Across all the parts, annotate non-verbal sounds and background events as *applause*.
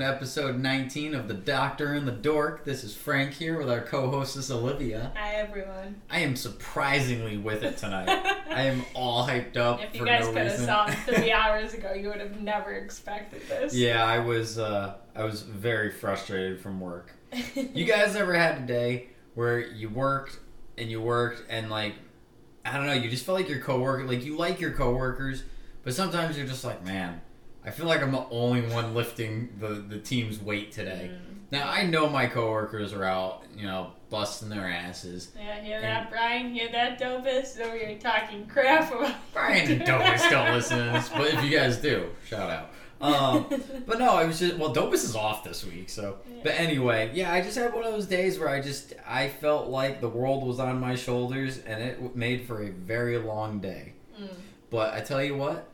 to episode 19 of The Doctor and the Dork. This is Frank here with our co hostess Olivia. Hi everyone. I am surprisingly with it tonight. *laughs* I am all hyped up If you guys no could have saw me three *laughs* hours ago, you would have never expected this. yeah, I was uh, I was very frustrated from work. *laughs* You guys ever had a day where you worked and you worked and like I don't know, you just felt like your coworker like you like your coworkers, but sometimes you're just like, man, I feel like I'm the only one lifting the the team's weight today. Mm. Now I know my coworkers are out, you know, busting their asses. Yeah, hear that, Brian? Hear that, Dopus? Are talking crap about *laughs* *laughs* Brian and Dobus don't listen to this, but if you guys do, shout out. Um, *laughs* but no, I was just well, Dobus is off this week, so. But anyway, yeah, I just had one of those days where I just I felt like the world was on my shoulders, and it made for a very long day. Mm. But I tell you what,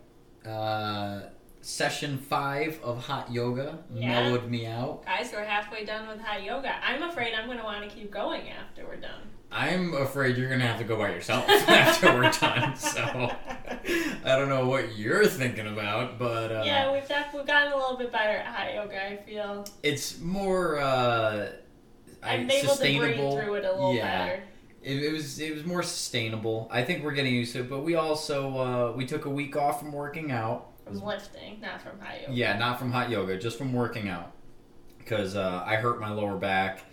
uh, session five of hot yoga Yeah. mellowed me out. Guys, we're halfway done with hot yoga. I'm afraid I'm going to want to keep going after we're done. I'm afraid you're gonna have to go by yourself *laughs* after we're done. So I don't know what you're thinking about, but uh, yeah, we've, def- we've gotten a little bit better at hot yoga, I feel. it's more uh, I- I'm able to sustainable. breathe through it a little yeah, better. It, it was it was more sustainable. I think we're getting used to it, but we also uh, we took a week off from working out. From lifting, not from hot yoga. Yeah, not from hot yoga, just from working out, because uh, I hurt my lower back,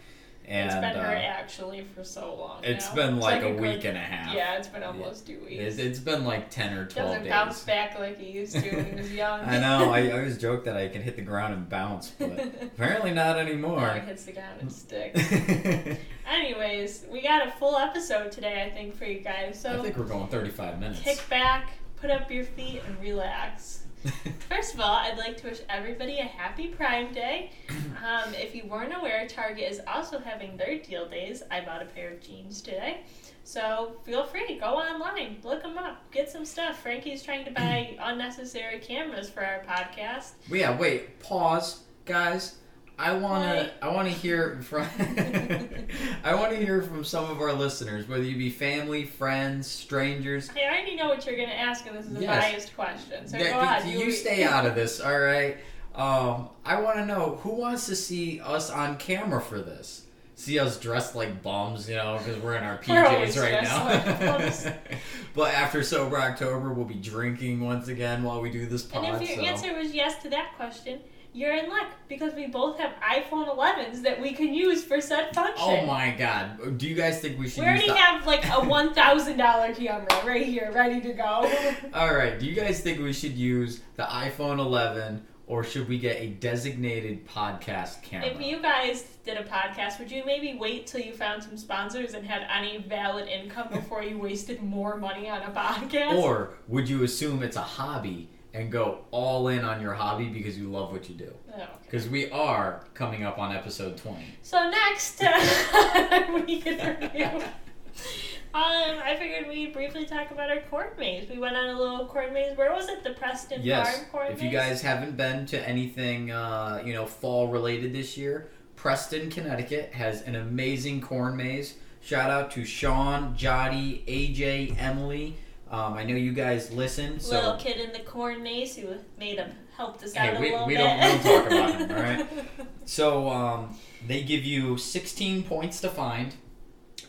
and it's been uh, hurt actually for so long. it's now. been It's like, a good- week and a half. Yeah, it's been almost two weeks. It's, it's been like ten or twelve Doesn't days. bounce back like he used to when he was *laughs* young. I know. I, I always joke that I can hit the ground and bounce, but *laughs* apparently not anymore. he hits the ground and sticks. *laughs* Anyways, we got a full episode today, I think, for you guys. So I think we're going 35 minutes. kick back, put up your feet, and relax. *laughs* First of all, I'd like to wish everybody a happy Prime Day. *clears throat* Um, if you weren't aware, Target is also having their deal days. I bought a pair of jeans today. So feel free, go online, look them up, get some stuff. Frankie's trying to buy *clears throat* unnecessary cameras for our podcast. Yeah, wait, pause, guys. I wanna, I wanna hear from, *laughs* I wanna hear from some of our listeners, whether you be family, friends, strangers. Hey, I already know what you're going to ask, and this is a Yes. biased question. So Yeah, go ahead. you, stay out of this, all right? Um, I want to know who wants to see us on camera for this. See us dressed like bums, you know, because we're in our *laughs* We're always PJs right dressed now. like *laughs* bums. but after sober October, we'll be drinking once again while we do this pod. And if your so. answer was yes to that question, you're in luck because we both have iPhone 11s that we can use for said function. Oh my god! Do you guys think we should We already the? have like a one thousand dollar camera right here, ready to go. *laughs* All right. Do you guys think we should use the iPhone 11, or should we get a designated podcast camera? if you guys did a podcast, would you maybe wait till you found some sponsors and had any valid income before you wasted more money on a podcast? Or would you assume it's a hobby and go all in on your hobby because you love what you do? Oh, okay. Because we are coming up on episode 20. So next, uh, *laughs* we can review. Um, I figured we'd briefly talk about our corn maze. We went on a little corn maze. Where was it? The Preston Yes. Farm corn If maze. If you guys haven't been to anything, uh, you know, fall related this year, Preston, Connecticut has an amazing corn maze. Shout out to Sean, Jotty, AJ, Emily. Um, I know you guys listen, so little kid in the corn maze who made him helped us Hey, out a we- little we bit. don't- we don't talk about him, all right? *laughs* So um, they give you 16 points to find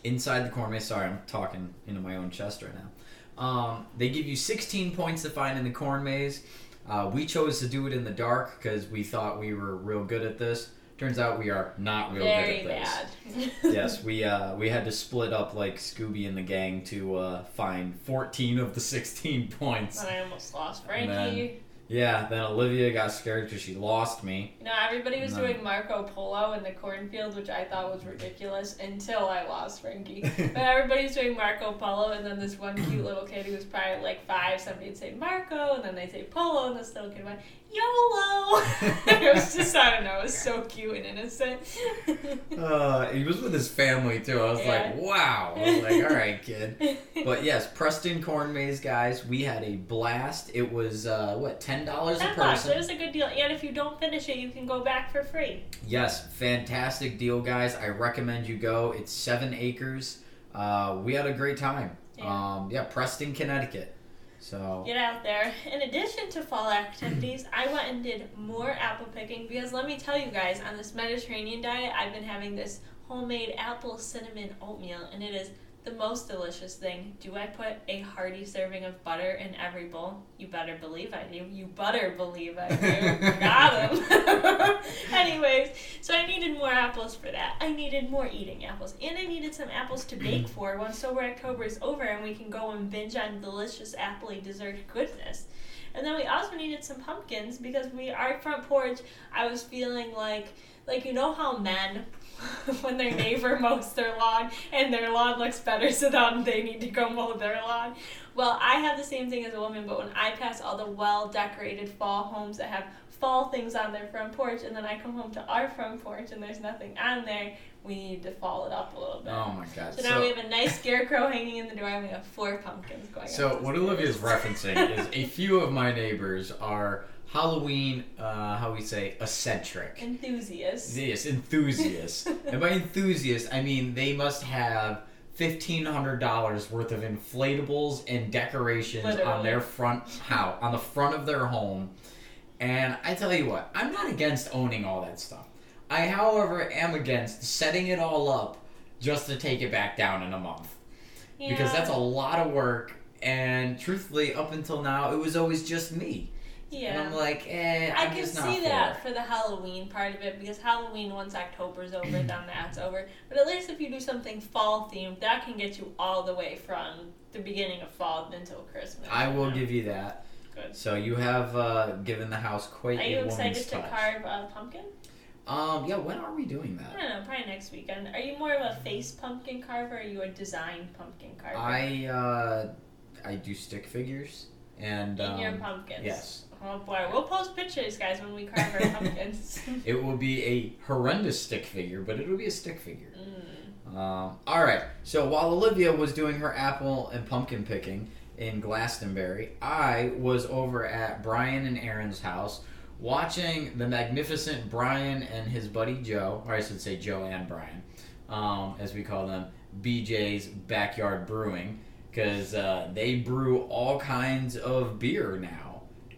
inside the corn maze. Sorry, I'm talking into my own chest right now. Um, they give you 16 points to find in the corn maze. Uh, we chose to do it in the dark because we thought we were real good at this. Turns out we are not real Very good at this. bad. *laughs* yes, we uh, we had to split up like Scooby and the gang to uh, find 14 of the 16 points. And I almost lost Frankie. Yeah, then Olivia got scared because she lost me. Know, everybody was No. doing Marco Polo in the cornfield, which I thought was ridiculous until I lost Frankie. *laughs* but everybody was doing Marco Polo, and then this one cute little kid who was probably like five, somebody would say Marco, and then they'd say Polo, and this little kid went, YOLO! *laughs* it was just, I don't know, it was so cute and innocent. *laughs* Uh, he was with his family too. I was Yeah. like, wow. I was like, all right, kid. But yes, Preston Corn Maze guys, we had a blast. It was uh, what ten dollars a it person. was a good deal. And if you don't finish it, you can go back for free. Yes, fantastic deal, guys. I recommend you go. It's seven acres. Uh, we had a great time. Yeah. Um, yeah, Preston, Connecticut. So Get out there. In addition to fall activities, *clears throat* I went and did more apple picking because let me tell you guys, on this Mediterranean diet, I've been having this homemade apple cinnamon oatmeal, and it is the most delicious thing. Do I put a hearty serving of butter in every bowl? You better believe I do. You better believe I do. *laughs* Got him. *laughs* Anyways, so I needed more apples for that. I needed more eating apples, and I needed some apples to bake *clears throat* for once Sober October is over and we can go and binge on delicious appley dessert goodness. And then we also needed some pumpkins because we our front porch. I was feeling like like you know how men *laughs* when their neighbor mows their lawn and their lawn looks better, so then they need to go mow their lawn. Well, I have the same thing as a woman, but when I pass all the well decorated fall homes that have fall things on their front porch, and then I come home to our front porch and there's nothing on there, we need to fall it up a little bit. Oh my god. So now we have a nice scarecrow *laughs* hanging in the door, and we have four pumpkins going. So what. Olivia's referencing is a *laughs* few of my neighbors are Halloween, uh, how we say, eccentric. enthusiasts. Yes, enthusiasts. *laughs* and by enthusiasts, I mean they must have fifteen hundred dollars worth of inflatables and decorations on their front house, on the front of their home. And I tell you what, I'm not against owning all that stuff. I, however, am against setting it all up just to take it back down in a month because that's a lot of work. And truthfully, up until now, it was always just me. Yeah. And I'm like, eh, I I'm can just see not for that it. for the Halloween part of it because Halloween once October's over, *clears throat* then that's over. But at least if you do something fall themed, that can get you all the way from the beginning of fall until Christmas. I will know? give you that. Good. So you have uh, given the house quite a bit. Are you woman's excited to carve a pumpkin? Um, yeah. When are we doing that? I don't know, probably next weekend. Are you more of a face pumpkin carver or are you a design pumpkin carver? I uh, I do stick figures and In um, your pumpkins. yes, Oh boy, we'll post pictures, guys, when we carve our *laughs* pumpkins. *laughs* it will be a horrendous stick figure, but it will be a stick figure. Mm. Um, all right. So while Olivia was doing her apple and pumpkin picking in Glastonbury, I was over at Brian and Erin's house watching the magnificent Brian and his buddy Joe, or I should say Joe and Brian, um, as we call them, BJ's Backyard Brewing, because uh, they brew all kinds of beer now.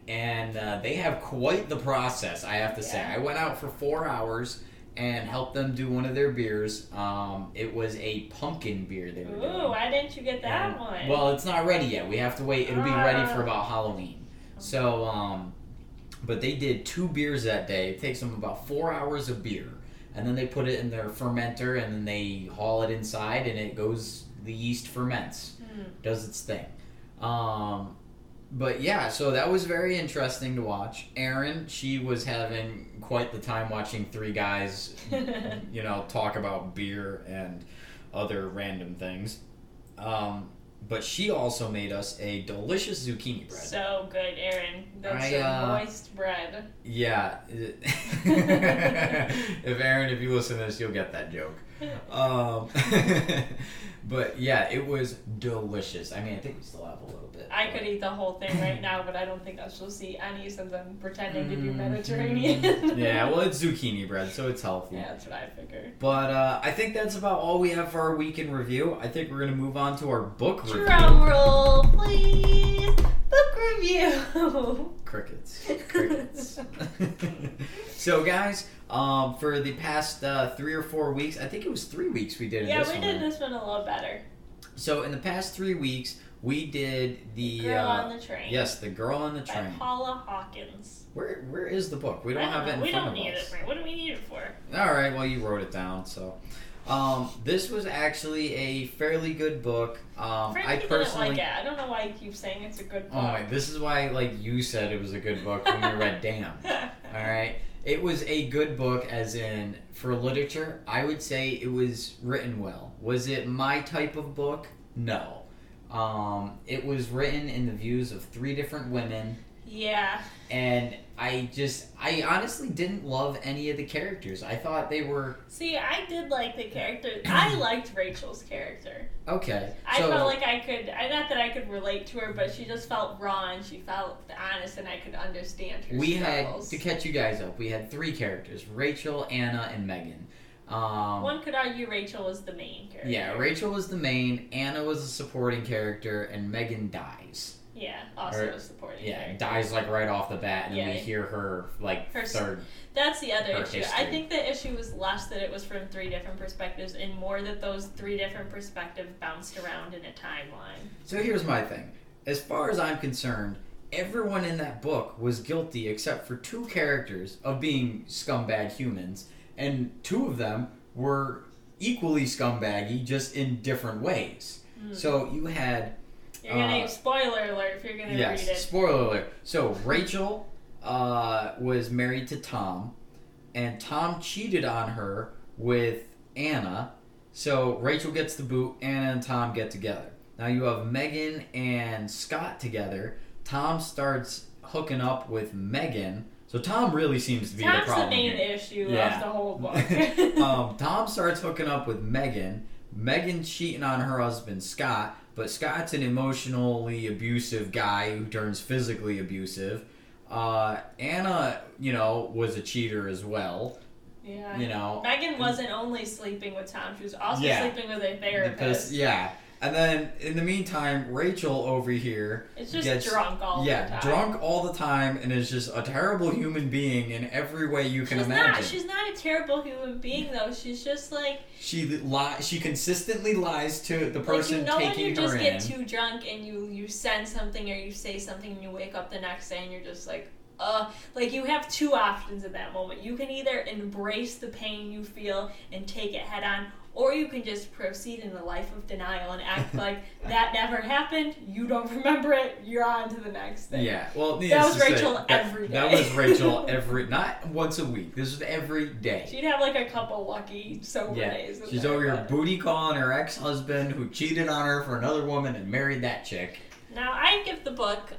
And uh, they have quite the process, I have to say. I went out for four hours and helped them do one of their beers. Um, it was a pumpkin beer they were doing. Ooh, why didn't you get that And- one? Well, it's not ready yet. We have to wait. It'll be ready Ah. for about Halloween. So, um, but they did two beers that day. It takes them about four hours of beer, and then they put it in their fermenter, and then they haul it inside, and it goes. The yeast ferments, Hmm. does its thing. Um, but yeah, so that was very interesting to watch. Erin, she was having quite the time watching three guys *laughs* you know, talk about beer and other random things. Um, but she also made us a delicious zucchini bread. So good, Erin. That's I, uh, moist bread. yeah. *laughs* *laughs* if Erin, if you listen to this, you'll get that joke. Um, but yeah, it was delicious. I mean, I think we still have a little bit. I could eat the whole thing right now, but I don't think I shall see any since I'm pretending to do Mhm. Mediterranean. *laughs* yeah, well, it's *laughs* zucchini bread, so it's healthy. yeah, that's what I figured. But uh, I think that's about all we have for our week in review. I think we're gonna move on to our book review. Drum roll, please. Book review. *laughs* Crickets. Crickets. so, guys, um, for the past uh, three or four weeks, I think it was three weeks we did it. yeah, we one. did this one a little better. So, in the past three weeks, we did the. Girl uh, on the Train. Yes, the girl on the By train. Paula Hawkins. Where where is the book? We don't I have it in We front don't of need us. it for. What do we need it for? All right, well, you wrote it down, so. Um, this was actually a fairly good book. Um, Frankie I didn't personally. like it. I don't know why you keep saying it's a good book. Oh my! This is why, like you said, it was a good book when we read *laughs* Damn. *laughs* All right. It was a good book, as in for literature. I would say it was written well. Was it my type of book? No. Um, it was written in the views of three different women, yeah. and I just, I honestly didn't love any of the characters. I thought they were See, I did like the character. *clears throat* I liked Rachel's character. okay. I so, felt like I could. I not that I could relate to her, but she just felt raw and she felt honest, and I could understand her. we had to catch you guys up. We had three characters: Rachel, Anna, and Megan. Um, One could argue Rachel was the main character. Yeah, Rachel was the main, Anna was a supporting character, and Megan dies. Yeah, also Or- a supporting Yeah, character. dies like right off the bat, and Yeah. we hear her like Her third. That's the other her issue. I think the issue was less that it was from three different perspectives and more that those three different perspectives bounced around in a timeline. So here's my thing. As far as I'm concerned, everyone in that book was guilty except for two characters of being scumbag humans, and two of them were equally scumbaggy, just in different ways. Hmm. So you had You're gonna Uh, spoiler alert if you're gonna yes, read it. spoiler alert. So Rachel uh, was married to Tom, and Tom cheated on her with Anna. So Rachel gets the boot. Anna and Tom get together. Now you have Megan and Scott together. Tom starts hooking up with Megan. So Tom really seems to be the Tom's the problem main here. issue Yeah. of the whole book. *laughs* um, *laughs* Tom starts hooking up with Megan. Megan cheating on her husband Scott, but Scott's an emotionally abusive guy who turns physically abusive. Uh, Anna, you know, was a cheater as well. yeah. You know, Megan wasn't only sleeping with Tom; she was also Yeah. sleeping with a therapist. because yeah. And then in the meantime, Rachel over here, just gets- drunk all yeah, the time. drunk all the time, and is just a terrible human being in every way you can She's imagine. not. She's not a terrible human being though. She's just like She li- She consistently lies to the person like you know when taking you her just in. get too drunk and you you send something or you say something and you wake up the next day and you're just like uh like you have two options at that moment. You can either embrace the pain you feel and take it head on or you can just proceed in a life of denial and act *laughs* like that never happened. You don't remember it. You're on to the next thing. Yeah, well, That was to say, Rachel that- every That was Rachel *laughs* every, not once a week. This was every day. She'd have like a couple lucky sober Yeah, days. she's over here booty calling her ex-husband who cheated on her for another woman and married that chick. Now I give the book,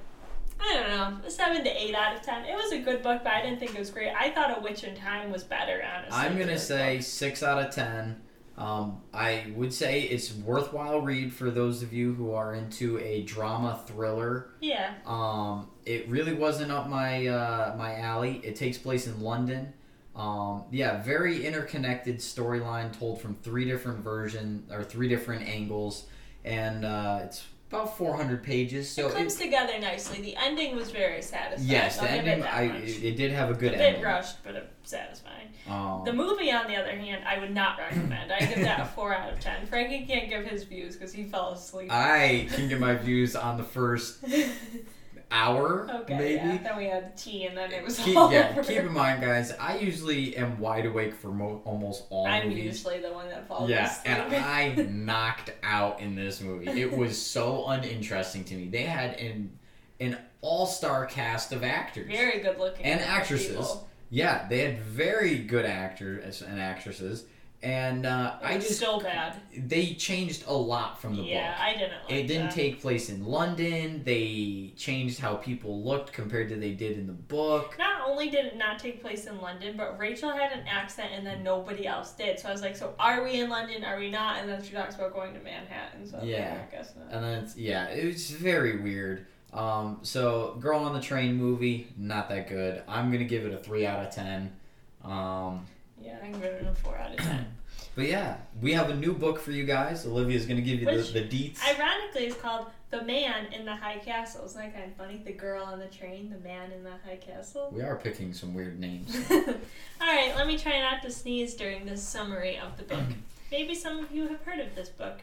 I don't know, a seven to eight out of ten. It was a good book, but I didn't think it was great. I thought A Witch in Time was better, honestly. I'm gonna say book. six out of ten. Um, I would say it's worthwhile read for those of you who are into a drama thriller. yeah, Um, it really wasn't up my uh, my alley. It takes place in London. Um, yeah, very interconnected storyline told from three different versions or three different angles, and uh, it's about 400 pages. So it comes it- together nicely. The ending was very satisfying. yes, the ending it I it, did have a good ending. a good bit ending. rushed, but satisfying. Um, The movie, on the other hand, I would not recommend. I give that a four out of ten. Frankie can't give his views because he fell asleep. I can give my views on the first *laughs* hour, okay, maybe. yeah. Then we had tea, and then it was Keep, all yeah, over. keep in mind, guys. I usually am wide awake for mo- almost all I'm movies. usually the one that falls Yeah, asleep. and *laughs* I knocked out in this movie. It was so uninteresting to me. They had an an all star cast of actors. very good looking And people. actresses. Yeah, they had very good actors and actresses, and uh, I just still bad. they changed a lot from the yeah, book. Yeah, I didn't like It didn't that. take place in London. They changed how people looked compared to they did in the book. Not only did it not take place in London, but Rachel had an accent and then nobody else did. So I was like, so are we in London? Are we not? And then she talks about going to Manhattan. So was like, Yeah. I guess not. And then it's, yeah, it was very weird. Um, so Girl on the Train movie, not that good. I'm gonna give it a three out of ten. Um, Yeah, I can give it a four out of ten. *clears throat* but yeah, we have a new book for you guys. Olivia's gonna give you Which- the, the deets. Ironically, it's called The Man in the High Castle. Isn't that kind of funny? The girl on the train, the man in the high castle. we are picking some weird names. *laughs* Alright, let me try not to sneeze during this summary of the book. *clears throat* Maybe some of you have heard of this book.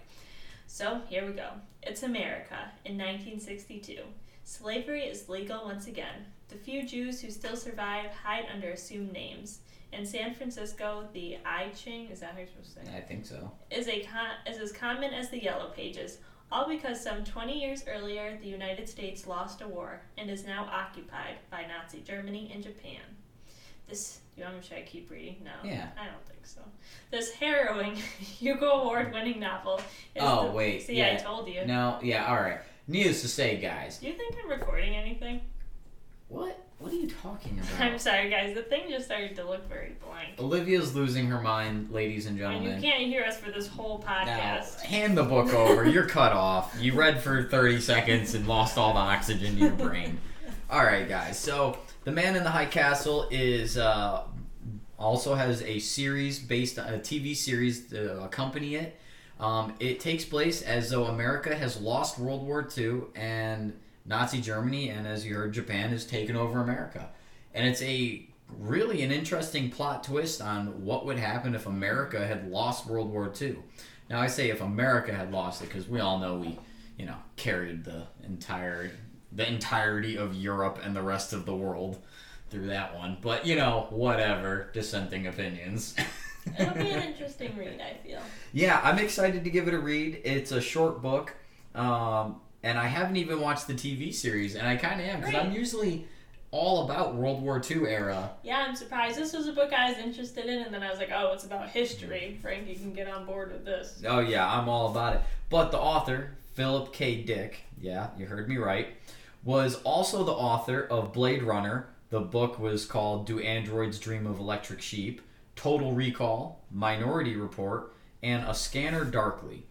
So, here we go. It's America in 1962. Slavery is legal once again. The few Jews who still survive hide under assumed names. In San Francisco, the I Ching, is that how you're supposed to say? I think so. is a con- is as common as the Yellow Pages, all because some 20 years earlier the United States lost a war and is now occupied by Nazi Germany and Japan. This, you want me to keep reading? No, Yeah. I don't think so. This harrowing *laughs* Hugo Award-winning novel. Is Oh, the- wait, See, yeah. I told you. No, yeah, all right. Needless to say, guys. Do you think I'm recording anything? What? What are you talking about? I'm sorry, guys. The thing just started to look very blank. Olivia's losing her mind, ladies and And gentlemen. you can't hear us for this whole podcast. Now, hand the book over. You're cut off. You read for 30 seconds and lost all the oxygen to your brain. All right, guys. So, The Man in the High Castle is uh, also has a series based on a TV series to accompany it. Um, it takes place as though America has lost World War II and Nazi Germany, and as you heard, Japan has taken over America. And it's a really an interesting plot twist on what would happen if America had lost World War II. Now, I say if America had lost it because we all know we, you know, carried the entire the entirety of Europe and the rest of the world through that one. But you know, whatever, dissenting opinions. *laughs* It'll be an interesting read, I feel. Yeah, I'm excited to give it a read. It's a short book, um, and I haven't even watched the TV series, and I kind of am because I'm usually all about World War II era. Yeah, I'm surprised. This was a book I was interested in, and then I was like, oh, it's about history. Frankie can get on board with this. Oh yeah, I'm all about it. But the author, Philip K. Dick, yeah, you heard me right, was also the author of Blade Runner. The book was called Do Androids Dream of Electric Sheep, Total Recall, Minority Report, and A Scanner Darkly.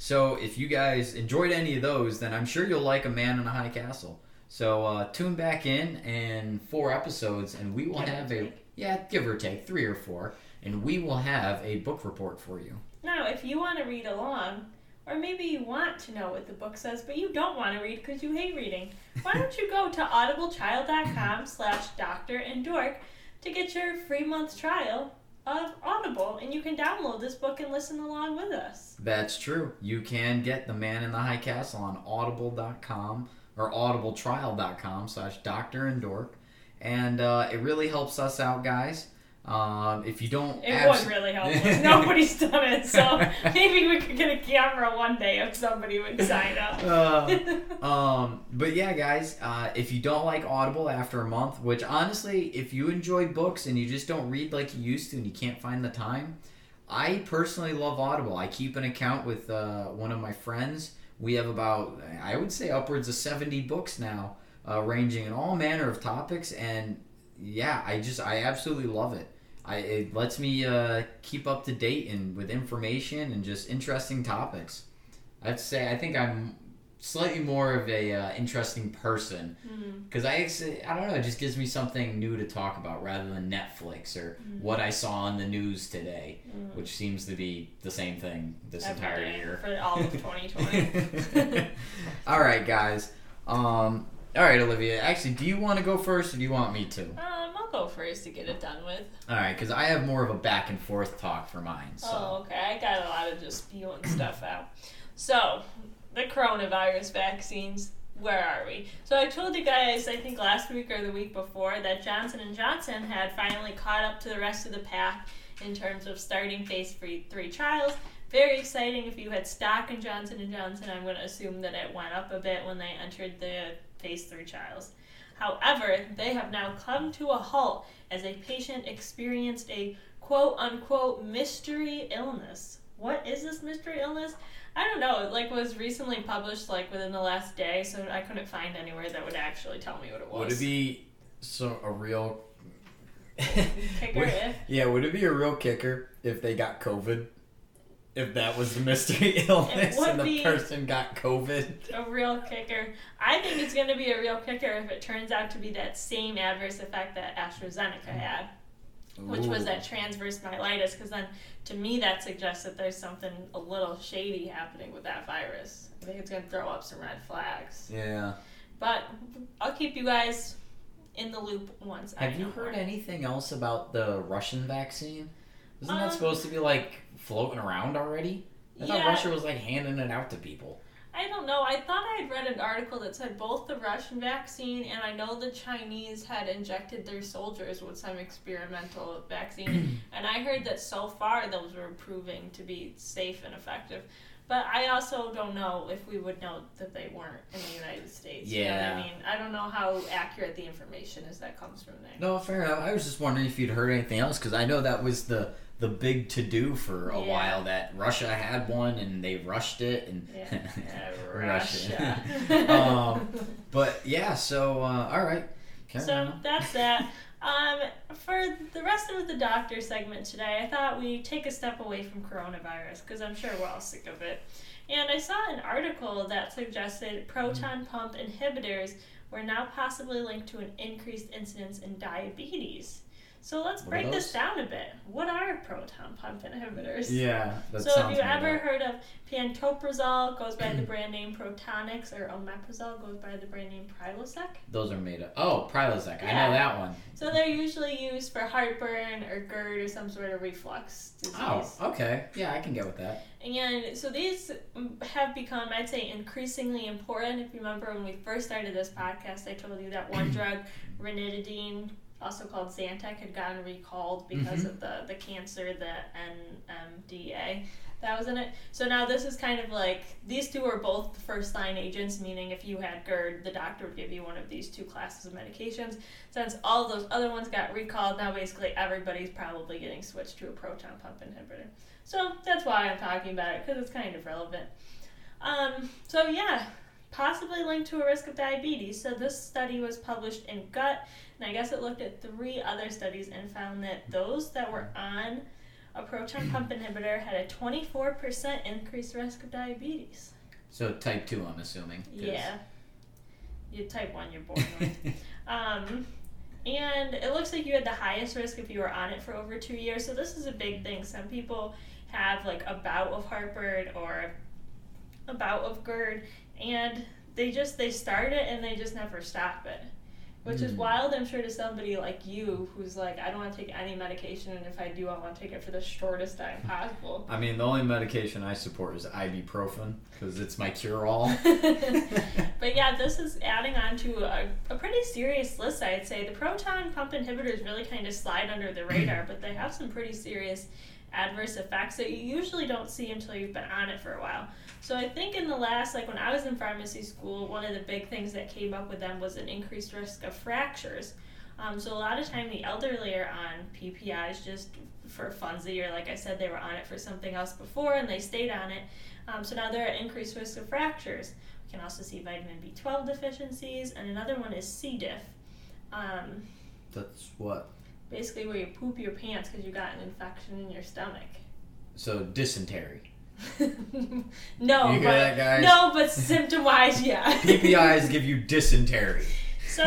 So if you guys enjoyed any of those, then I'm sure you'll like A Man in a High Castle. So uh, tune back in in four episodes, and we will Give have a yeah, give or take three or four, and we will have a book report for you. Now, if you want to read along, or maybe you want to know what the book says, but you don't want to read because you hate reading, why don't you go to audibletrial.com/slash/doctor and dork to get your free month trial of Audible, and you can download this book and listen along with us. That's true. You can get The Man in the High Castle on audible.com or audibletrial.com slash doctor and dork. And uh, it really helps us out, guys. Um, if you don't It abs- would really help. *laughs* *laughs* Nobody's done it, so *laughs* maybe we could get a camera one day if somebody would sign up. Uh, um, but yeah, guys, uh, if you don't like Audible after a month, which honestly, if you enjoy books and you just don't read like you used to and you can't find the time, I personally love Audible. I keep an account with uh, one of my friends. We have about, I would say, upwards of 70 books now, uh, ranging in all manner of topics. And yeah, I just, I absolutely love it. I, it lets me uh, keep up to date and with information and just interesting topics. I'd say I think I'm slightly more of a uh, interesting person because I actually, I don't know it just gives me something new to talk about rather than Netflix or Mm. what I saw on the news today, Mm. which seems to be the same thing this Every entire year. for all of 2020. *laughs* all right, guys. Um, all right, Olivia. Actually, do you want to go first, or do you want me to? Um, I'll go first to get it done with. All right, because I have more of a back and forth talk for mine. So. Oh, okay. I got a lot of just spewing stuff out. So, the coronavirus vaccines. Where are we? So I told you guys, I think last week or the week before, that Johnson and Johnson had finally caught up to the rest of the pack in terms of starting phase three, three trials. Very exciting. If you had stock in Johnson and Johnson, I'm going to assume that it went up a bit when they entered the phase three trials. However, they have now come to a halt as a patient experienced a quote unquote mystery illness. What is this mystery illness? I don't know. It like was recently published like within the last day, so I couldn't find anywhere that would actually tell me what it was. Would it be so a real? Kicker *laughs* Would- if? Yeah, would it be a real kicker if they got COVID? If that was the mystery *laughs* illness and the person got COVID? A real kicker. I think it's going to be a real kicker if it turns out to be that same adverse effect that AstraZeneca mm. had, which was that transverse myelitis. Because then, to me, that suggests that there's something a little shady happening with that virus. I think it's going to throw up some red flags. Yeah. But I'll keep you guys in the loop once I Have you heard more. anything else about the Russian vaccine? Isn't that Um, supposed to be like floating around already? I thought Yeah. Russia was like handing it out to people. I don't know. I thought I had read an article that said both the Russian vaccine and I know the Chinese had injected their soldiers with some experimental vaccine. *clears throat* and I heard that so far those were proving to be safe and effective. But I also don't know if we would know that they weren't in the United States. You know Yeah. I mean? I don't know how accurate the information is that comes from there. No, fair enough. I was just wondering if you'd heard anything else because I know that was the the big to do for a Yeah. while that Russia had one and they rushed it and Yeah. *laughs* Russia. *laughs* Um, but yeah, so uh, all right. So that's that. Um, for the rest of the doctor segment today, I thought we'd take a step away from coronavirus because I'm sure we're all sick of it. And I saw an article that suggested proton pump inhibitors were now possibly linked to an increased incidence in diabetes. So let's What break this down a bit. What are proton pump inhibitors? Yeah, that so have you ever up. heard of pantoprazole goes by the brand name Protonix or omeprazole goes by the brand name Prilosec? Those are made up. Oh, Prilosec. I know that one. So they're usually used for heartburn or GERD or some sort of reflux oh, disease. Oh, okay. Yeah, I can get with that. And so these have become, I'd say, increasingly important. If you remember when we first started this podcast, I told you that one *clears throat* drug, ranitidine, also called Zantac, had gotten recalled because Mhm. of the, the cancer, the NDMA that was in it. So now this is kind of like these two are both first line agents, meaning if you had GERD, the doctor would give you one of these two classes of medications. Since all those other ones got recalled, now basically everybody's probably getting switched to a proton pump inhibitor. So that's why I'm talking about it because it's kind of relevant. Um, so yeah, possibly linked to a risk of diabetes. So this study was published in Gut, and I guess it looked at three other studies and found that those that were on a proton pump *clears throat* inhibitor had a 24% increased risk of diabetes. So type two, I'm assuming. Yeah. You type 1, you're born with. *laughs* Um, and it looks like you had the highest risk if you were on it for over two years. So this is a big thing. Some people have like a bout of heartburn or a bout of GERD, and they just they start it and they just never stop it, which is Mm. wild. I'm sure to somebody like you who's like, I don't want to take any medication, and if I do, I want to take it for the shortest time possible. I mean, the only medication I support is ibuprofen because it's my cure-all. *laughs* *laughs* but yeah, this is adding on to a, a pretty serious list, I'd say. The proton pump inhibitors really kind of slide under the *clears throat* radar, but they have some pretty serious adverse effects that you usually don't see until you've been on it for a while. So I think in the last, like when I was in pharmacy school, one of the big things that came up with them was an increased risk of fractures. Um, so a lot of time the elderly are on PPIs just for funsy, or like I said, they were on it for something else before and they stayed on it. Um, so now they're at increased risk of fractures. We can also see vitamin B12 deficiencies, and another one is C. diff. Um, That's what. basically, where you poop your pants because you got an infection in your stomach. So dysentery. *laughs* no, You but that, no, but symptom wise, yeah. *laughs* PPIs give you dysentery. So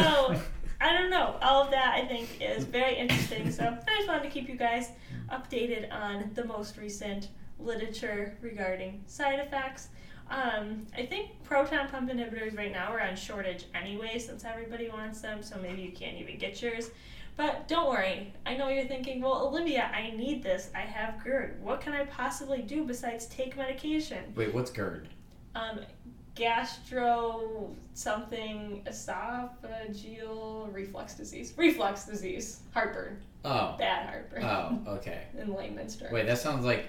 I don't know. All of that I think is very interesting. So I just wanted to keep you guys updated on the most recent literature regarding side effects. Um, I think proton pump inhibitors right now are on shortage anyway, since everybody wants them. So maybe you can't even get yours. But don't worry. I know you're thinking, well, Olivia, I need this. I have GERD. What can I possibly do besides take medication? Wait, what's GERD? um, gastro something esophageal reflux disease. Reflux disease. Heartburn. Oh. Bad heartburn. Oh, *laughs* okay. In layman's terms. Wait, that sounds like.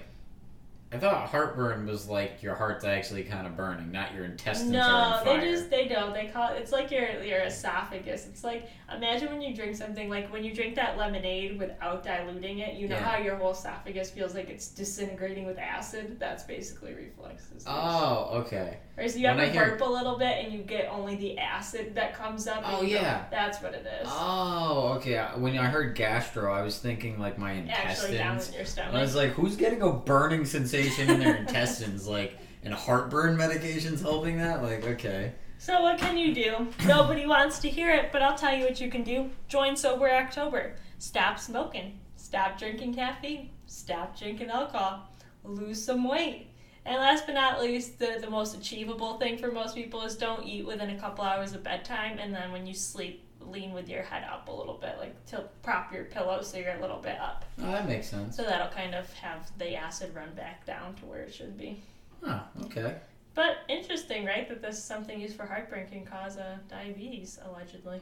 I thought heartburn was like your heart's actually kind of burning, not your intestines are No, on fire. they just they don't. They call it. It's like your your esophagus. It's like imagine when you drink something like when you drink that lemonade without diluting it. You know Yeah. how your whole esophagus feels like it's disintegrating with acid. That's basically reflux disease. Oh, okay. Or so you when ever I hear- burp a little bit and you get only the acid that comes up. Oh, you go, yeah. that's what it is. Oh, okay. When I heard gastro, I was thinking like my intestines. Actually, down in your stomach. I was like, who's getting a burning sensation in their intestines? Like, and heartburn medication's helping that? Like, okay. So what can you do? Nobody wants to hear it, but I'll tell you what you can do. Join Sober October. Stop smoking. Stop drinking caffeine. Stop drinking alcohol. Lose some weight. And last but not least, the, the most achievable thing for most people is don't eat within a couple hours of bedtime, and then when you sleep, lean with your head up a little bit, like to prop your pillow so you're a little bit up. Oh, that makes sense. So that'll kind of have the acid run back down to where it should be. Huh, okay. But interesting, right? That this is something used for heartburn can cause uh, diabetes, allegedly.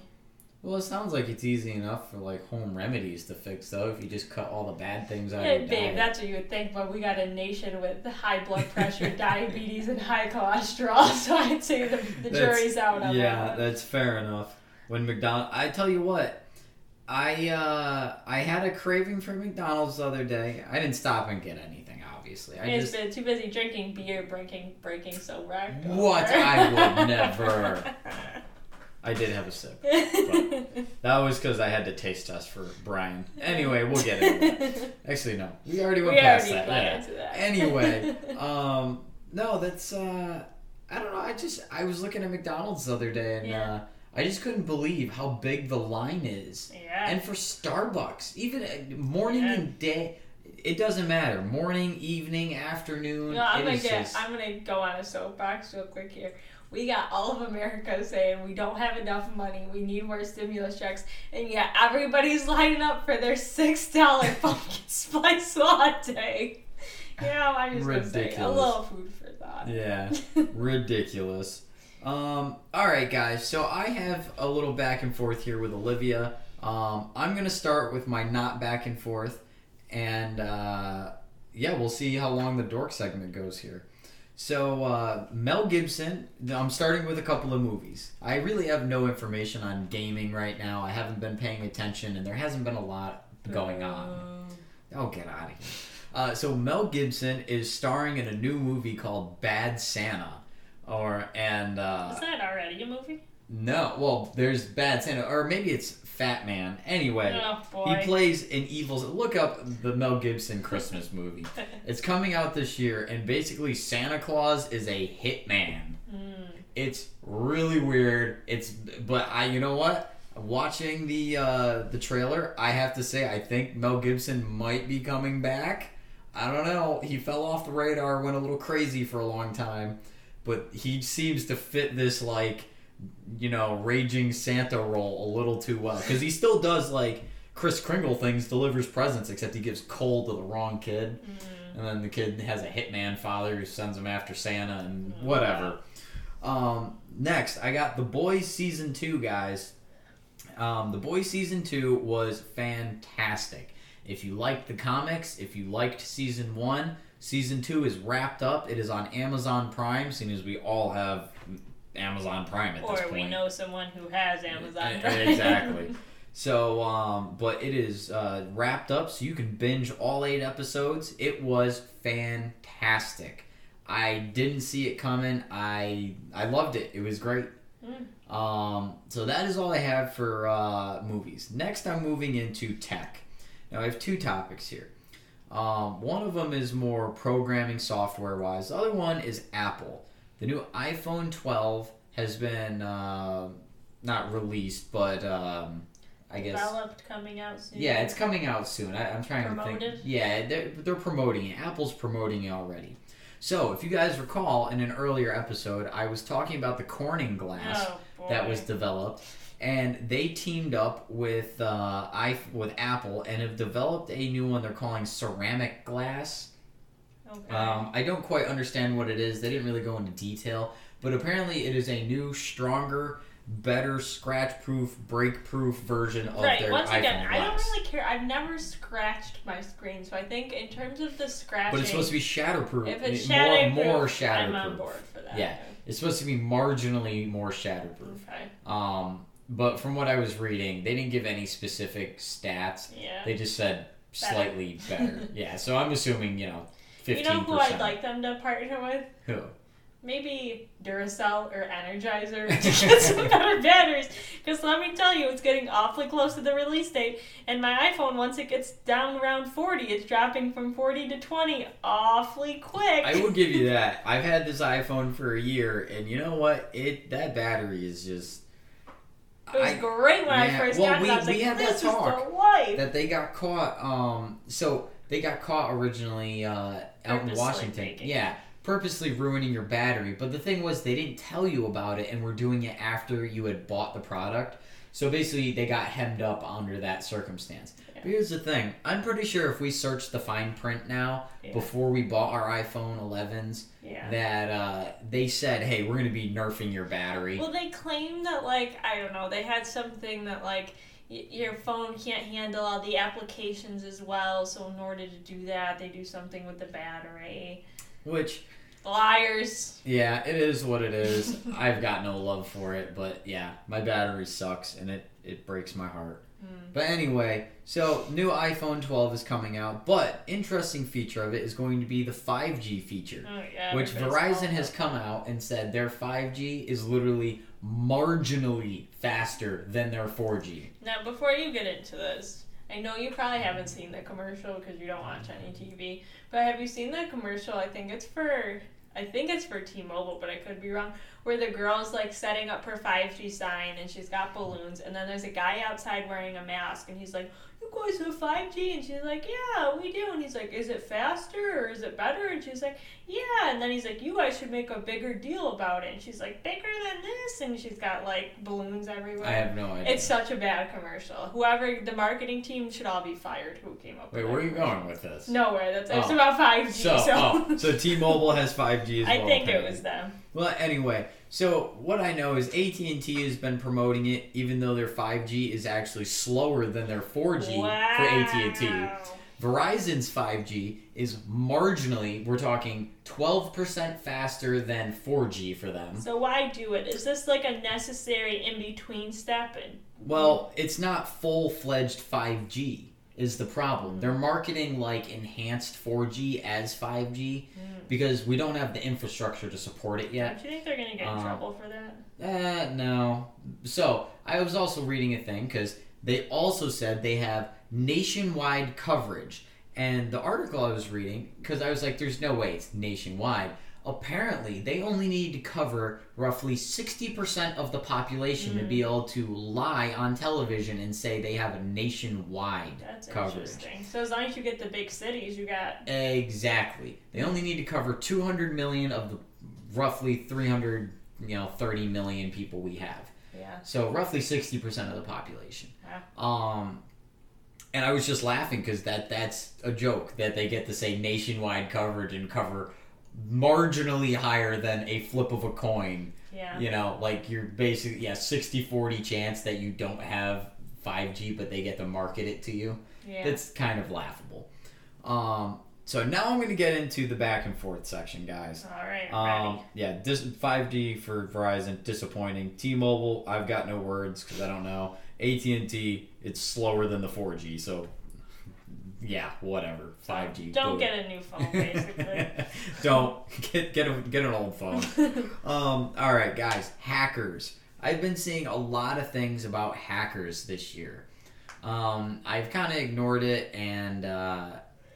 Well, it sounds like it's easy enough for like home remedies to fix, though, if you just cut all the bad things out Yeah, of your babe, diet. that's what you would think, but we got a nation with high blood pressure, *laughs* diabetes, and high cholesterol, *laughs* so I'd say the, the That's- jury's out on yeah, that. Yeah, that's fair enough. When McDonald, I tell you what, I uh, I had a craving for McDonald's the other day. I didn't stop and get anything, obviously. I He's just been too busy drinking beer, breaking, breaking so October. What? I *laughs* would never. I did have a sip. That was because I had to taste test for Brian. Anyway, we'll get into that. Actually, no, we already went we past already that. yeah. that. Anyway, *laughs* um, no, that's uh, I don't know. I just I was looking at McDonald's the other day and Yeah. uh, I just couldn't believe how big the line is. Yeah. And for Starbucks, even uh, morning Yeah. and day, it doesn't matter. Morning, evening, afternoon. No, I'm gonna get. just- I'm gonna go on a soapbox real quick here. We got all of America saying we don't have enough money. We need more stimulus checks, and yet everybody's lining up for their six dollar *laughs* pumpkin spice latte. You know, I'm just gonna say a Ridiculous. little food for thought. Yeah, *laughs* ridiculous. Um, all right, guys. So I have a little back and forth here with Olivia. Um, I'm gonna start with my not back and forth, and uh, yeah, we'll see how long the dork segment goes here. So uh, Mel Gibson. I'm starting with a couple of movies. I really have no information on gaming right now. I haven't been paying attention, and there hasn't been a lot going on. Oh, get out of here. Uh, so Mel Gibson is starring in a new movie called Bad Santa, or and uh, Is that already a movie? no, well, there's Bad Santa, or maybe it's Fat Man. Anyway, Oh he plays an evil. Look up the Mel Gibson Christmas movie. *laughs* It's coming out this year, and basically Santa Claus is a hitman. Mm. It's really weird. It's but I you know what? Watching the uh, the trailer, I have to say I think Mel Gibson might be coming back. I don't know. He fell off the radar, went a little crazy for a long time, but he seems to fit this like you know raging Santa role a little too well because he still does like Kris Kringle things, delivers presents, except he gives coal to the wrong kid. Mm. And then the kid has a hitman father who sends him after Santa and whatever. Um, next, I got The Boys Season 2, guys. Um, the Boys Season 2 was fantastic. If you liked the comics, if you liked Season 1, Season 2 is wrapped up. It is on Amazon Prime, seeing as we all have Amazon Prime at this Or point. we know someone who has Amazon E- Prime. exactly. *laughs* So, um, but it is uh, wrapped up, so you can binge all eight episodes. It was fantastic. I didn't see it coming. I I loved it. It was great. Mm. Um, so that is all I have for uh, movies. Next, I'm moving into tech. Now I have two topics here. Um, one of them is more programming software wise. The other one is Apple. The new iPhone 12 has been uh, not released, but um, I guess Developed coming out soon. yeah, it's coming out soon. I, I'm trying to Promoted? think. Yeah, they're, they're promoting it. Apple's promoting it already. So, if you guys recall, in an earlier episode, I was talking about the Corning glass Oh, that was developed, and they teamed up with uh, I with Apple and have developed a new one they're calling ceramic glass. Okay. Um, I don't quite understand what it is. They didn't really go into detail, but apparently it is a new, stronger, better scratch-proof, break-proof version of right. their Once iPhone again, I don't really care. I've never scratched my screen, so I think in terms of the scratching, But it's supposed to be shatterproof. if it's shatterproof, more, shatterproof, I'm on board for that. Yeah. It's supposed to be marginally more shatterproof. Okay. Um, but from what I was reading, they didn't give any specific stats. Yeah. They just said Better. slightly better. *laughs* yeah, so I'm assuming you know, 15%. you know who I'd like them to partner with? Who? Maybe Duracell or Energizer *laughs* to get some better batteries. Because let me tell you, it's getting awfully close to the release date. And my iPhone, once it gets down around 40, it's dropping from 40 to 20 awfully quick. I will give you *laughs* that. I've had this iPhone for a year, and you know what? It that battery is just. It was I- great when yeah, I first well, got we- it. I was we like, had that this talk. is the life. that they got caught. Um, so they got caught originally uh, out in Washington. Yeah, purposely ruining your battery. But the thing was, they didn't tell you about it, and were doing it after you had bought the product. So basically, they got hemmed up under that circumstance. Yeah. Here's the thing: I'm pretty sure if we search the fine print now, Yeah. before we bought our iPhone 11s, Yeah. that uh, they said, "Hey, we're going to be nerfing your battery." Well, they claim that, like, I don't know, they had something that, like, y- your phone can't handle all the applications as well, so in order to do that, they do something with the battery. Which Liars. Yeah, it is what it is. *laughs* I've got no love for it, but yeah, my battery sucks and it, it breaks my heart. Mm. But anyway, so new iPhone 12 is coming out, but interesting feature of it is going to be the 5G feature, Oh, yeah. which Verizon has come out and said their 5G is literally marginally faster than their 4G. Now, before you get into this, I know you probably haven't seen the commercial because you don't watch any TV, but have you seen the commercial? I think it's for I think it's for T-Mobile, but I could be wrong. Where the girl's like setting up her 5G sign and she's got balloons, and then there's a guy outside wearing a mask, and he's like, "You guys have 5G?" And she's like, "Yeah, we do." And he's like, "Is it faster or is it better?" And she's like, "Yeah." And then he's like, "You guys should make a bigger deal about it." And she's like, "Bigger than this?" And she's got like balloons everywhere. I have no idea. It's such a bad commercial. Whoever the marketing team should all be fired. Who came up? Wait, with where are you going with this? Nowhere. That's it's Oh. about 5G. So, So, oh, so T-Mobile has 5G as well. I think it was them. Well, anyway, so what I know is AT and T has been promoting it, even though their 5G is actually slower than their 4G wow. for AT and T. Verizon's 5G is marginally, we're talking 12% faster than 4G for them. So why do it? Is this like a necessary in between step? And Well, it's not full-fledged 5G is the problem. They're marketing like enhanced 4G as 5G Mm. because we don't have the infrastructure to support it yet. don't you think they're gonna get in Um, trouble for that? Uh, no. So, I was also reading a thing because they also said they have nationwide coverage. And the article I was reading, because I was like, there's no way it's nationwide. Apparently, they only need to cover roughly 60% of the population to be able to lie on television and say they have a nationwide That's coverage. interesting. So as long as you get the big cities, you got Exactly. They only need to cover 200 million of the roughly 300, you know, 30 million people we have. yeah. So roughly 60% of the population. Yeah. Um and I was just laughing because that that's a joke that they get to say nationwide coverage and cover marginally higher than a flip of a coin. Yeah. You know, like you're basically yeah, 60-40 chance that you don't have 5G but they get to market it to you. Yeah. It's kind of laughable. Um, so now I'm going to get into the back and forth section, guys. All right. Um, yeah, dis- 5G for Verizon disappointing. T-Mobile, I've got no words because I don't know. AT&T, it's slower than the 4G, so yeah, whatever. 5G. Don't boo. get a new phone, basically. *laughs* don't get get a, get an old phone. *laughs* Um, all right, guys, hackers. I've been seeing a lot of things about hackers this year. Um, I've kind of ignored it, and uh,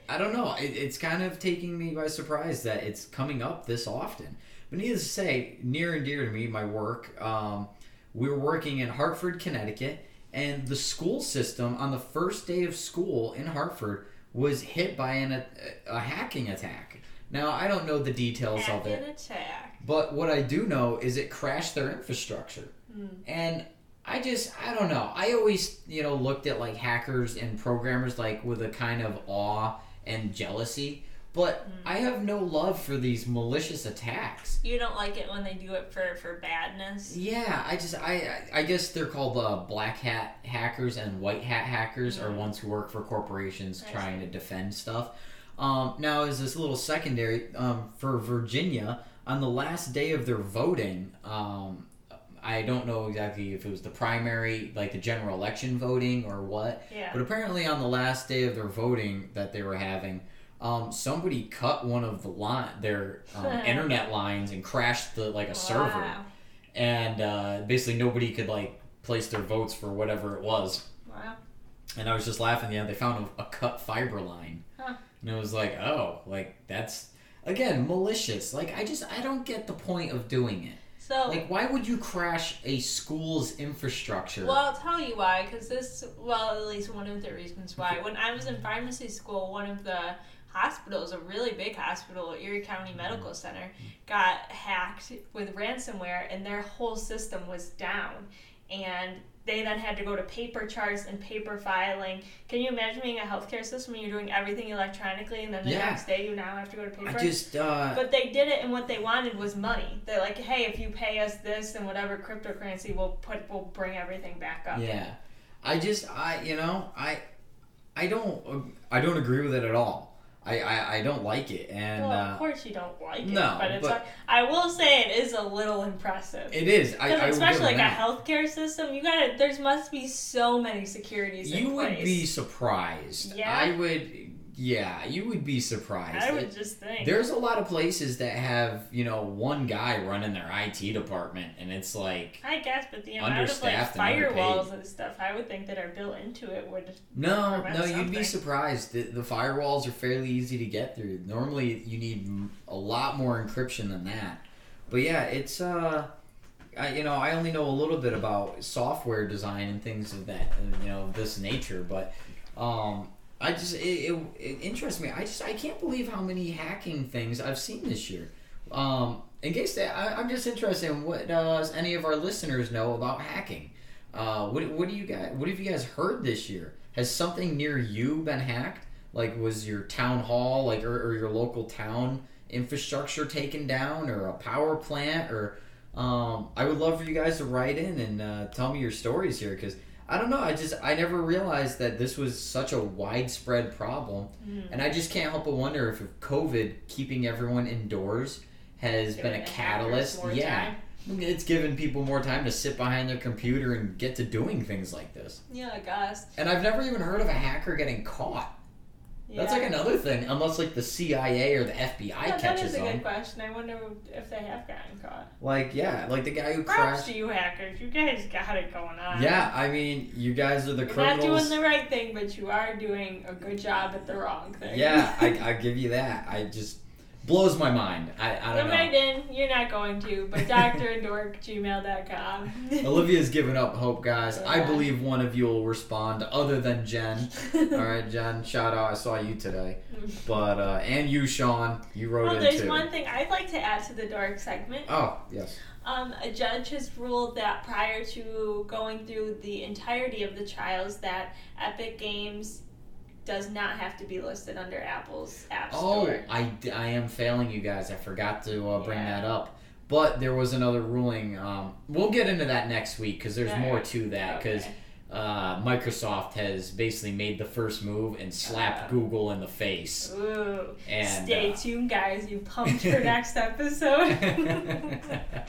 I don't know. It, it's kind of taking me by surprise that it's coming up this often. But needless to say, near and dear to me, my work. Um, we were working in Hartford, Connecticut, and the school system on the first day of school in Hartford was hit by an, a, a hacking attack. Now, I don't know the details of it. attack. But what I do know is it crashed their infrastructure. Hmm. And I just, I don't know. I always, you know, looked at like hackers and programmers like with a kind of awe and jealousy. But I have no love for these malicious attacks. You don't like it when they do it for for badness. Yeah, I just, I, I guess they're called uh, black hat hackers and white hat hackers are Mhm. ones who work for corporations I trying see. to defend stuff. Um, now, as this little secondary um, for Virginia, on the last day of their voting, um, I don't know exactly if it was the primary, like the general election voting or what, Yeah. but apparently on the last day of their voting that they were having, um, somebody cut one of the line, their um, *laughs* internet lines and crashed the like a server and uh, basically nobody could like place their votes for whatever it was. Wow. And I was just laughing. Yeah, they found a, a cut fiber line, Huh. and it was like, oh, like that's again malicious. Like I just I don't get the point of doing it. So Like why would you crash a school's infrastructure? Well, I'll tell you why. Because this, well, at least one of the reasons why. When I was in pharmacy school, one of the hospitals, a really big hospital, Erie County Medical Center, got hacked with ransomware, and their whole system was down. And they then had to go to paper charts and paper filing. Can you imagine being a healthcare system when you're doing everything electronically, and then the Yeah. next day you now have to go to paper? I just uh, But they did it, and what they wanted was money. They're like, "Hey, if you pay us this and whatever cryptocurrency, we'll put, we'll bring everything back up." Yeah, I just I you know I I don't I don't agree with it at all. I I, I don't like it, and well, uh, of course you don't like it, no, but it's. but- I will say it is a little impressive. it is. I, Because I especially like that. a healthcare system, you gotta. There's must be so many securities. You would place. be surprised. Yeah? I would Yeah, you would be surprised. I would just think. There's a lot of places that have, you know, one guy running their IT department, and it's like, I guess, but the amount of like Understaffed and firewalls and stuff, I would think that are built into it would. no, no, you'd be surprised. The, the firewalls are fairly easy to get through. Normally, you need a lot more encryption than that. But yeah, it's uh, I, you know, I only know a little bit about software design and things of that, you know, this nature. But um, I just it, it, it interests me. I just I can't believe how many hacking things I've seen this year. Um, in case that I, I'm just interested in what does any of our listeners know about hacking. Uh, what, what do you guys what have you guys heard this year? Has something near you been hacked? Like was your town hall like or, or your local town infrastructure taken down or a power plant or um, I would love for you guys to write in and uh, tell me your stories here because I don't know. I just I never realized that this was such a widespread problem, Mm. and I just can't help but wonder if COVID keeping everyone indoors has been a catalyst. Yeah, time. it's given people more time to sit behind their computer and get to doing things like this. Yeah, I guess. And I've never even heard of a hacker getting caught. That's like another thing, unless like the CIA or the FBI Yeah, that catches is a them. good question. I wonder if they have gotten caught. Like yeah, like the guy who Props crashed. to you hackers. You guys got it going on. Yeah, I mean, you guys are the You're criminals. not doing the right thing, but you are doing a good job at the wrong thing. Yeah, I, *laughs* I give you that. I just blows my mind. I, I don't right know. in. You're not going to, but *laughs* drdork@gmail.com. Olivia's given up hope, guys. I believe one of you will respond, other than Jen. *laughs* All right, Jen. Shout out. I saw you today, *laughs* but uh, and you, Sean. You wrote Well, in there's too. one thing I'd like to add to the dork segment. Oh yes. Um, a judge has ruled that prior to going through the entirety of the trials, that Epic Games does not have to be listed under Apple's App Store. Oh, I, I, am failing you guys. I forgot to uh, bring Yeah. that up. But there was another ruling. Um, we'll get into that next week because there's more to that. Because Okay. uh, Microsoft has basically made the first move and slapped Uh. Google in the face. Ooh. And Stay uh, tuned, guys. You pumped *laughs* for next episode. *laughs*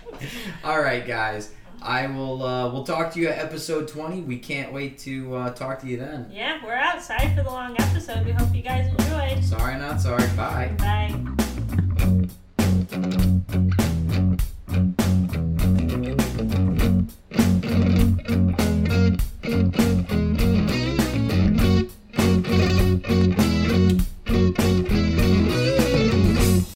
*laughs* All right, guys. I will. Uh, we'll talk to you at episode twenty. We can't wait to uh, talk to you then. Yeah, we're outside for the long episode. We hope you guys enjoyed. Sorry, not sorry. Bye. Bye.